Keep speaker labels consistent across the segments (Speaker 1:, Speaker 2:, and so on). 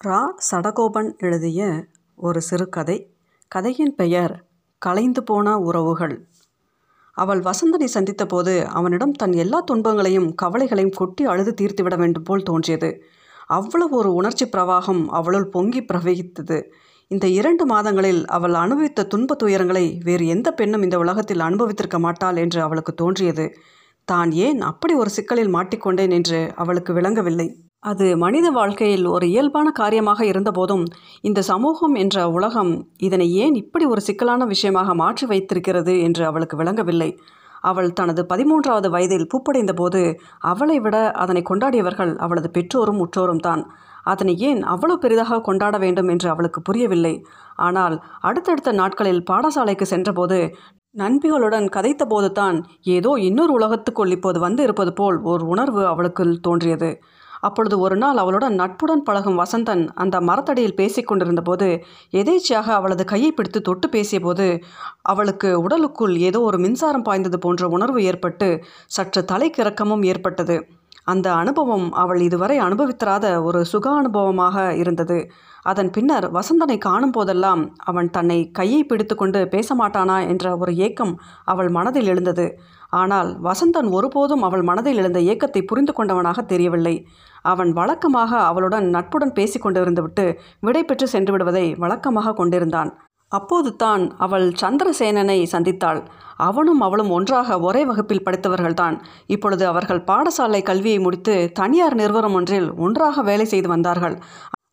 Speaker 1: ரா. சடகோபன் எழுதிய ஒரு சிறுகதை. கதையின் பெயர் கலைந்து போன உறவுகள். அவள் வசந்தனை சந்தித்தபோது அவனிடம் தன் எல்லா துன்பங்களையும் கவலைகளையும் கொட்டி அழுது தீர்த்துவிட வேண்டும் போல் தோன்றியது. அவ்வளவு ஒரு உணர்ச்சி பிரவாகம் அவளுள் பொங்கி பிரவகித்தது. இந்த இரண்டு மாதங்களில் அவள் அனுபவித்த துன்ப துயரங்களை வேறு எந்த பெண்ணும் இந்த உலகத்தில் அனுபவித்திருக்க மாட்டாள் என்று அவளுக்கு தோன்றியது. தான் ஏன் அப்படி ஒரு சிக்கலில் மாட்டிக்கொண்டேன்? என்று அவளுக்கு விளங்கவில்லை. அது மனித வாழ்க்கையில் ஒரு இயல்பான காரியமாக இருந்தபோதும் இந்த சமூகம் என்ற உலகம் இதனை ஏன் இப்படி ஒரு சிக்கலான விஷயமாக மாற்றி வைத்திருக்கிறது என்று அவளுக்கு விளங்கவில்லை. அவள் தனது பதிமூன்றாவது வயதில் பூப்படைந்த போது அவளை விட அதனை கொண்டாடியவர்கள் அவளது பெற்றோரும் உற்றோரும் தான். அதனை ஏன் அவ்வளவு பெரிதாக கொண்டாட வேண்டும் என்று அவளுக்கு புரியவில்லை. ஆனால் அடுத்தடுத்த நாட்களில் பாடசாலைக்கு சென்றபோது நண்பிகளுடன் கதைத்தபோது தான் ஏதோ இன்னொரு உலகத்துக்குள் இப்போது வந்து இருப்பது போல் ஒரு உணர்வு அவளுக்குள் தோன்றியது. அப்பொழுது ஒரு நாள் அவளுடன் நட்புடன் பழகும் வசந்தன் அந்த மரத்தடியில் பேசிக்கொண்டிருந்த போது எதேச்சியாக அவளது கையை பிடித்து தொட்டு பேசியபோது அவளுக்கு உடலுக்குள் ஏதோ ஒரு மின்சாரம் பாய்ந்தது போன்ற உணர்வு ஏற்பட்டு சற்று தலைக்கிறக்கமும் ஏற்பட்டது. அந்த அனுபவம் அவள் இதுவரை அனுபவித்தராத ஒரு சுக அனுபவமாக இருந்தது. அதன் பின்னர் வசந்தனை காணும் போதெல்லாம் அவன் தன்னை கையை பிடித்து கொண்டு பேச மாட்டானா என்ற ஒரு ஏக்கம் அவள் மனதில் எழுந்தது. ஆனால் வசந்தன் ஒருபோதும் அவள் மனதில் எழுந்த ஏக்கத்தை புரிந்து கொண்டவனாக தெரியவில்லை. அவன் வழக்கமாக அவளுடன் நட்புடன் பேசி கொண்டிருந்துவிட்டு விடை பெற்று சென்று விடுவதை வழக்கமாக கொண்டிருந்தான். அப்போது தான் அவள் சந்திரசேனனை சந்தித்தாள். அவனும் அவளும் ஒன்றாக ஒரே வகுப்பில் படித்தவர்கள்தான். இப்பொழுது அவர்கள் பாடசாலை கல்வியை முடித்து தனியார் நிறுவனம் ஒன்றில் ஒன்றாக வேலை செய்து வந்தார்கள்.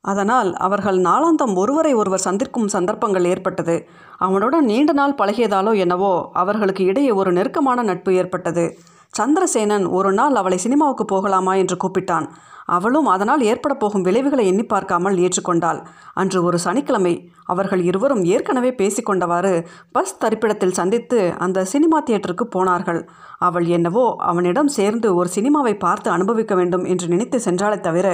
Speaker 1: அதனால் அவர்கள் நாளாந்தம் ஒருவரை ஒருவர் சந்திக்கும் சந்தர்ப்பங்கள் ஏற்பட்டது. அவனுடன் நீண்ட நாள் பழகியதாலோ என்னவோ அவர்களுக்கு இடையே ஒரு நெருக்கமான நட்பு ஏற்பட்டது. சந்திரசேனன் ஒரு நாள் அவளை சினிமாவுக்கு போகலாமா என்று கூப்பிட்டான். அவளும் அதனால் ஏற்பட போகும் விளைவுகளை எண்ணி பார்க்காமல் ஏற்றுக்கொண்டாள். அன்று ஒரு சனிக்கிழமை அவர்கள் இருவரும் ஏற்கனவே பேசிக்கொண்டவாறு பஸ் தரிப்பிடத்தில் சந்தித்து அந்த சினிமா தியேட்டருக்கு போனார்கள். அவள் என்னவோ அவனிடம் சேர்ந்து ஒரு சினிமாவை பார்த்து அனுபவிக்க வேண்டும் என்று நினைத்து சென்றாலே தவிர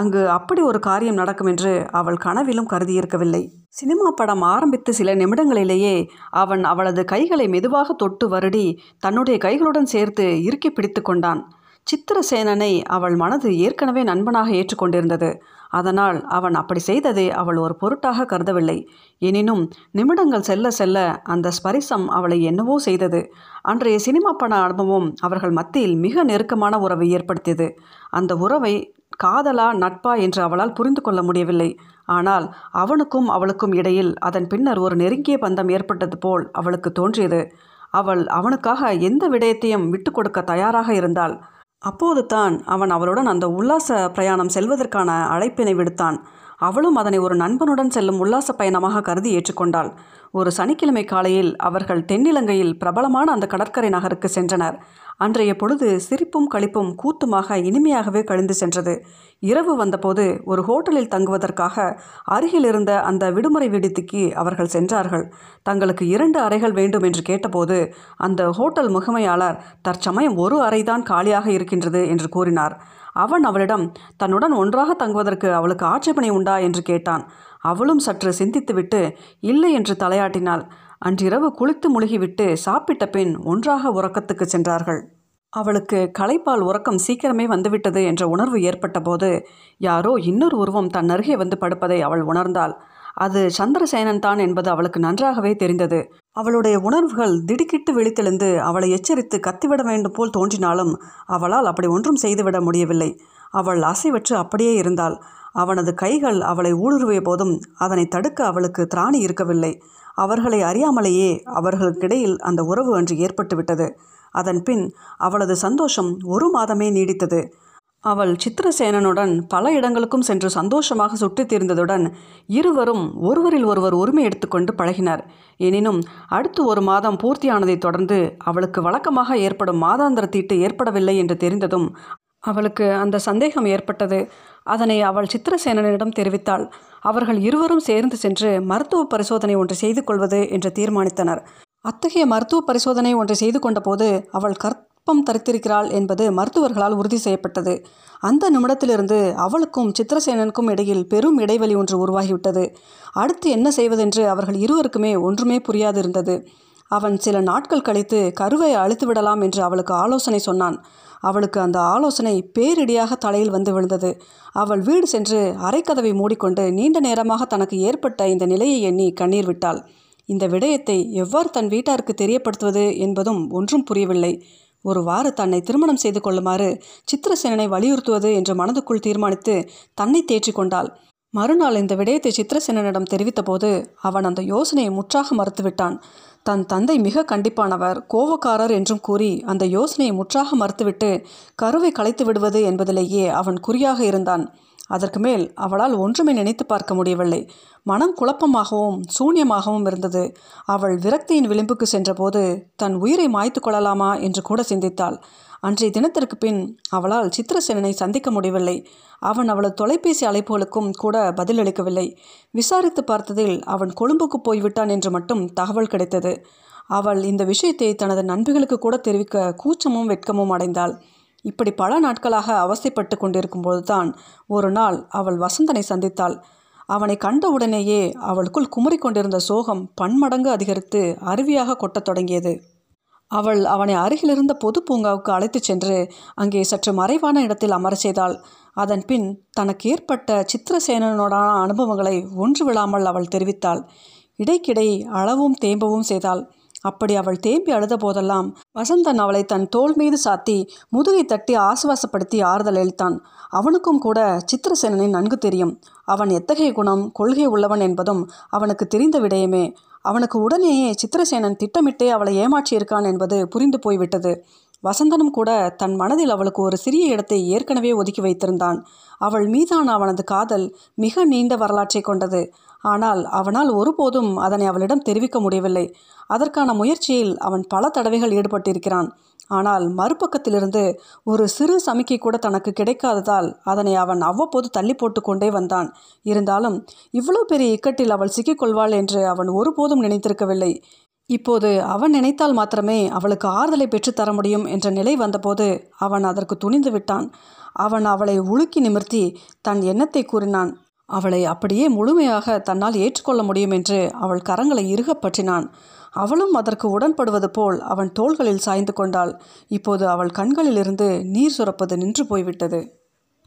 Speaker 1: அங்கு அப்படி ஒரு காரியம் நடக்கும் என்று அவள் கனவிலும் கருதியிருக்கவில்லை. சினிமா படம் ஆரம்பித்து சில நிமிடங்களிலேயே அவன் அவளது கைகளை மெதுவாக தொட்டு வருடி தன்னுடைய கைகளுடன் சேர்த்து இறுக்கி பிடித்து கொண்டான். சித்திரசேனனை அவள் மனது ஏற்கனவே நண்பனாக ஏற்றுக்கொண்டிருந்தது. அதனால் அவன் அப்படி செய்ததை அவள் ஒரு பொருட்டாக கருதவில்லை. எனினும் நிமிடங்கள் செல்ல செல்ல அந்த ஸ்பரிசம் அவளை என்னவோ செய்தது. அன்றைய சினிமா பட அனுபவம் அவர்கள் மத்தியில் மிக நெருக்கமான உறவை ஏற்படுத்தியது. அந்த உறவை காதலா நட்பா என்று அவளால் புரிந்து கொள்ள முடியவில்லை. ஆனால் அவனுக்கும் அவளுக்கும் இடையில் அதன் பின்னர் ஒரு நெருங்கிய பந்தம் ஏற்பட்டது போல் அவளுக்கு தோன்றியது. அவள் அவனுக்காக எந்த விடயத்தையும் விட்டு கொடுக்க தயாராக இருந்தாள். அப்போது தான் அவன் அவளுடன் அந்த உல்லாச பிரயாணம் செல்வதற்கான அழைப்பினை விடுத்தான். அவளும் அதனை ஒரு நண்பனுடன் செல்லும் உல்லாச பயணமாக கருதி ஏற்றுக்கொண்டாள். ஒரு சனிக்கிழமை காலையில் அவர்கள் தென்னிலங்கையில் பிரபலமான அந்த கடற்கரை நகருக்கு சென்றனர். அன்றைய பொழுது சிரிப்பும் களிப்பும் கூத்துமாக இனிமையாகவே கழிந்து சென்றது. இரவு வந்தபோது ஒரு ஹோட்டலில் தங்குவதற்காக அருகில் இருந்த அந்த விடுமுறை விடுதிக்கு அவர்கள் சென்றார்கள். தங்களுக்கு இரண்டு அறைகள் வேண்டும் என்று கேட்டபோது அந்த ஹோட்டல் முகமையாளர் தற்சமயம் ஒரு அறைதான் காலியாக இருக்கின்றது என்று கூறினார். அவன் அவளிடம் தன்னுடன் ஒன்றாக தங்குவதற்கு அவளுக்கு ஆட்சேபனை உண்டா? என்று கேட்டான். அவளும் சற்று சிந்தித்துவிட்டு இல்லை என்று தலையாட்டினாள். அன்றிரவு குளித்து முழுகிவிட்டு சாப்பிட்ட பின் ஒன்றாக உறக்கத்துக்கு சென்றார்கள். அவளுக்கு களைப்பால் உறக்கம் சீக்கிரமே வந்துவிட்டது என்ற உணர்வு ஏற்பட்டபோது யாரோ இன்னொரு உருவம் தன் அருகே வந்து படுப்பதை அவள் உணர்ந்தாள். அது சந்திரசேனன் தான் என்பது அவளுக்கு நன்றாகவே தெரிந்தது. அவளுடைய உணர்வுகள் திடுக்கிட்டு விழித்தெழுந்து அவளை எச்சரித்து கத்திவிட வேண்டும் போல் தோன்றினாலும் அவளால் அப்படி ஒன்றும் செய்துவிட முடியவில்லை. அவள் அசைவற்று அப்படியே இருந்தாள். அவனது கைகள் அவளை ஊடுருவிய போதும் அதனை தடுக்க அவளுக்கு திராணி இருக்கவில்லை. அவர்களை அறியாமலேயே அவர்களுக்கிடையில் அந்த உறவு அன்று ஏற்பட்டுவிட்டது. அதன் பின் அவளது சந்தோஷம் ஒரு மாதமே நீடித்தது. அவள் சித்திரசேனனுடன் பல இடங்களுக்கும் சென்று சந்தோஷமாக சுற்றித் தீர்ந்ததுடன் இருவரும் ஒருவரில் ஒருவர் உரிமை எடுத்துக்கொண்டு பழகினார். எனினும் அடுத்து ஒரு மாதம் பூர்த்தியானதைத் தொடர்ந்து அவளுக்கு வழக்கமாக ஏற்படும் மாதாந்திர தீட்டு ஏற்படவில்லை என்று தெரிந்ததும் அவளுக்கு அந்த சந்தேகம் ஏற்பட்டது. அதனை அவள் சித்திரசேனனிடம் தெரிவித்தாள். அவர்கள் இருவரும் சேர்ந்து சென்று மருத்துவ பரிசோதனை ஒன்று செய்து கொள்வது என்று தீர்மானித்தனர். அத்தகைய மருத்துவ பரிசோதனை ஒன்றை செய்து கொண்டபோது அவள் கற் கற்பம் தரித்திருக்கிறாள் என்பது மருத்துவர்களால் உறுதி செய்யப்பட்டது. அந்த நிமிடத்திலிருந்து அவளுக்கும் சித்திரசேனனுக்கும் இடையில் பெரும் இடைவெளி ஒன்று உருவாகிவிட்டது. அடுத்து என்ன செய்வதென்று அவர்கள் இருவருக்குமே ஒன்றுமே புரியாதிருந்தது. அவன் சில நாட்கள் கழித்து கருவை அழித்து விடலாம் என்று அவளுக்கு ஆலோசனை சொன்னான். அவளுக்கு அந்த ஆலோசனை பேரிடியாக தலையில் வந்து விழுந்தது. அவள் வீடு சென்று அரைக்கதவை மூடிக்கொண்டு நீண்ட நேரமாக தனக்கு ஏற்பட்ட இந்த நிலையை எண்ணி கண்ணீர் விட்டாள். இந்த விடயத்தை எவ்வாறு தன் வீட்டாருக்கு தெரியப்படுத்துவது என்பதும் ஒன்றும் புரியவில்லை. ஒருவாறு தன்னை திருமணம் செய்து கொள்ளுமாறு சித்திரசேனனை வலியுறுத்துவது என்று மனதுக்குள் தீர்மானித்து தன்னை தேற்றிக்கொண்டாள் மறுநாள் இந்த விடயத்தை சித்திரசேனனிடம் தெரிவித்தபோது அவன் அந்த யோசனையை முற்றாக மறுத்துவிட்டான். தன் தந்தை மிக கண்டிப்பானவர் கோவக்காரர் என்றும் கூறி அந்த யோசனையை முற்றாக மறுத்துவிட்டு கருவை களைத்து விடுவது என்பதிலேயே அவன் குறியாக இருந்தான். அதற்கு மேல் அவளால் ஒன்றுமே நினைத்து பார்க்க முடியவில்லை. மனம் குழப்பமாகவும் சூன்யமாகவும் இருந்தது. அவள் விரக்தியின் விளிம்புக்கு சென்றபோது தன் உயிரை மாய்த்து கொள்ளலாமா? என்று கூட சிந்தித்தாள். அன்றைய தினத்திற்கு பின் அவளால் சித்திரசேனனை சந்திக்க முடியவில்லை. அவன் அவளது தொலைபேசி அழைப்புகளுக்கும் கூட பதிலளிக்கவில்லை. விசாரித்து பார்த்ததில் அவன் கொழும்புக்கு போய்விட்டான் என்று மட்டும் தகவல் கிடைத்தது. அவள் இந்த விஷயத்தை தனது நண்பிகளுக்கு கூட தெரிவிக்க கூச்சமும் வெட்கமும் அடைந்தாள். இப்படி பல நாட்களாக அவசைப்பட்டு கொண்டிருக்கும் போதுதான் ஒரு நாள் அவள் வசந்தனை சந்தித்தாள். அவனை கண்டவுடனேயே அவளுக்குள் குமரி கொண்டிருந்த சோகம் பன்மடங்கு அதிகரித்து அருவியாக கொட்டத் தொடங்கியது. அவள் அவனை அருகிலிருந்த பொது பூங்காவுக்கு அழைத்துச் சென்று அங்கே சற்று மறைவான இடத்தில் அமரச் செய்தாள். அதன் பின் தனக்கு ஏற்பட்ட சித்திரசேனனோடான அனுபவங்களை ஒன்று விழாமல் அவள் தெரிவித்தாள். இடைக்கிடை அளவும் தேம்பவும் செய்தாள். அப்படி அவள் தேம்பி அழுத போதெல்லாம் வசந்தன் அவளை தன் தோள் மீது சாத்தி முதுகை தட்டி ஆசுவாசப்படுத்தி ஆறுதல் அளித்தான். அவனுக்கும் கூட சித்திரசேனனை நன்கு தெரியும். அவன் எத்தகைய குணம் கொள்கை உள்ளவன் என்பதும் அவனுக்கு தெரிந்த விடயமே. அவனுக்கு உடனேயே சித்திரசேனன் திட்டமிட்டே அவளை ஏமாற்றியிருக்கான் என்பது புரிந்து போய்விட்டது. வசந்தனும் கூட தன் மனதில் அவளுக்கு ஒரு சிறிய இடத்தை ஏற்கனவே ஒதுக்கி வைத்திருந்தான். அவள் மீதான அவனது காதல் மிக நீண்ட வரலாற்றை கொண்டது. ஆனால் அவனால் ஒருபோதும் அதனை அவளிடம் தெரிவிக்க முடியவில்லை. அதற்கான முயற்சியில் அவன் பல தடவைகள் ஈடுபட்டிருக்கிறான். ஆனால் மறுபக்கத்திலிருந்து ஒரு சிறு சமிக்கை கூட தனக்கு கிடைக்காததால் அதனை அவன் அவ்வப்போது தள்ளி போட்டு கொண்டே வந்தான். இருந்தாலும் இவ்வளோ பெரிய இக்கட்டில் அவள் சிக்கிக்கொள்வாள் என்று அவன் ஒருபோதும் நினைத்திருக்கவில்லை. இப்போது அவன் நினைத்தால் மாத்திரமே அவளுக்கு ஆறுதலை பெற்றுத்தர முடியும் என்ற நிலை வந்தபோது அவன் அதற்கு துணிந்து விட்டான். அவன் அவளை உலுக்கி நிமிர்த்தி தன் எண்ணத்தை கூறினான். அவளை அப்படியே முழுமையாக தன்னால் ஏற்றுக்கொள்ள முடியும் என்று அவள் கரங்களை இறுகப் பற்றினான். அவளும் அதற்கு உடன்படுவது போல் அவன் தோள்களில் சாய்ந்து கொண்டாள். இப்போது அவள் கண்களிலிருந்து நீர் சுரப்பது நின்று போய்விட்டது.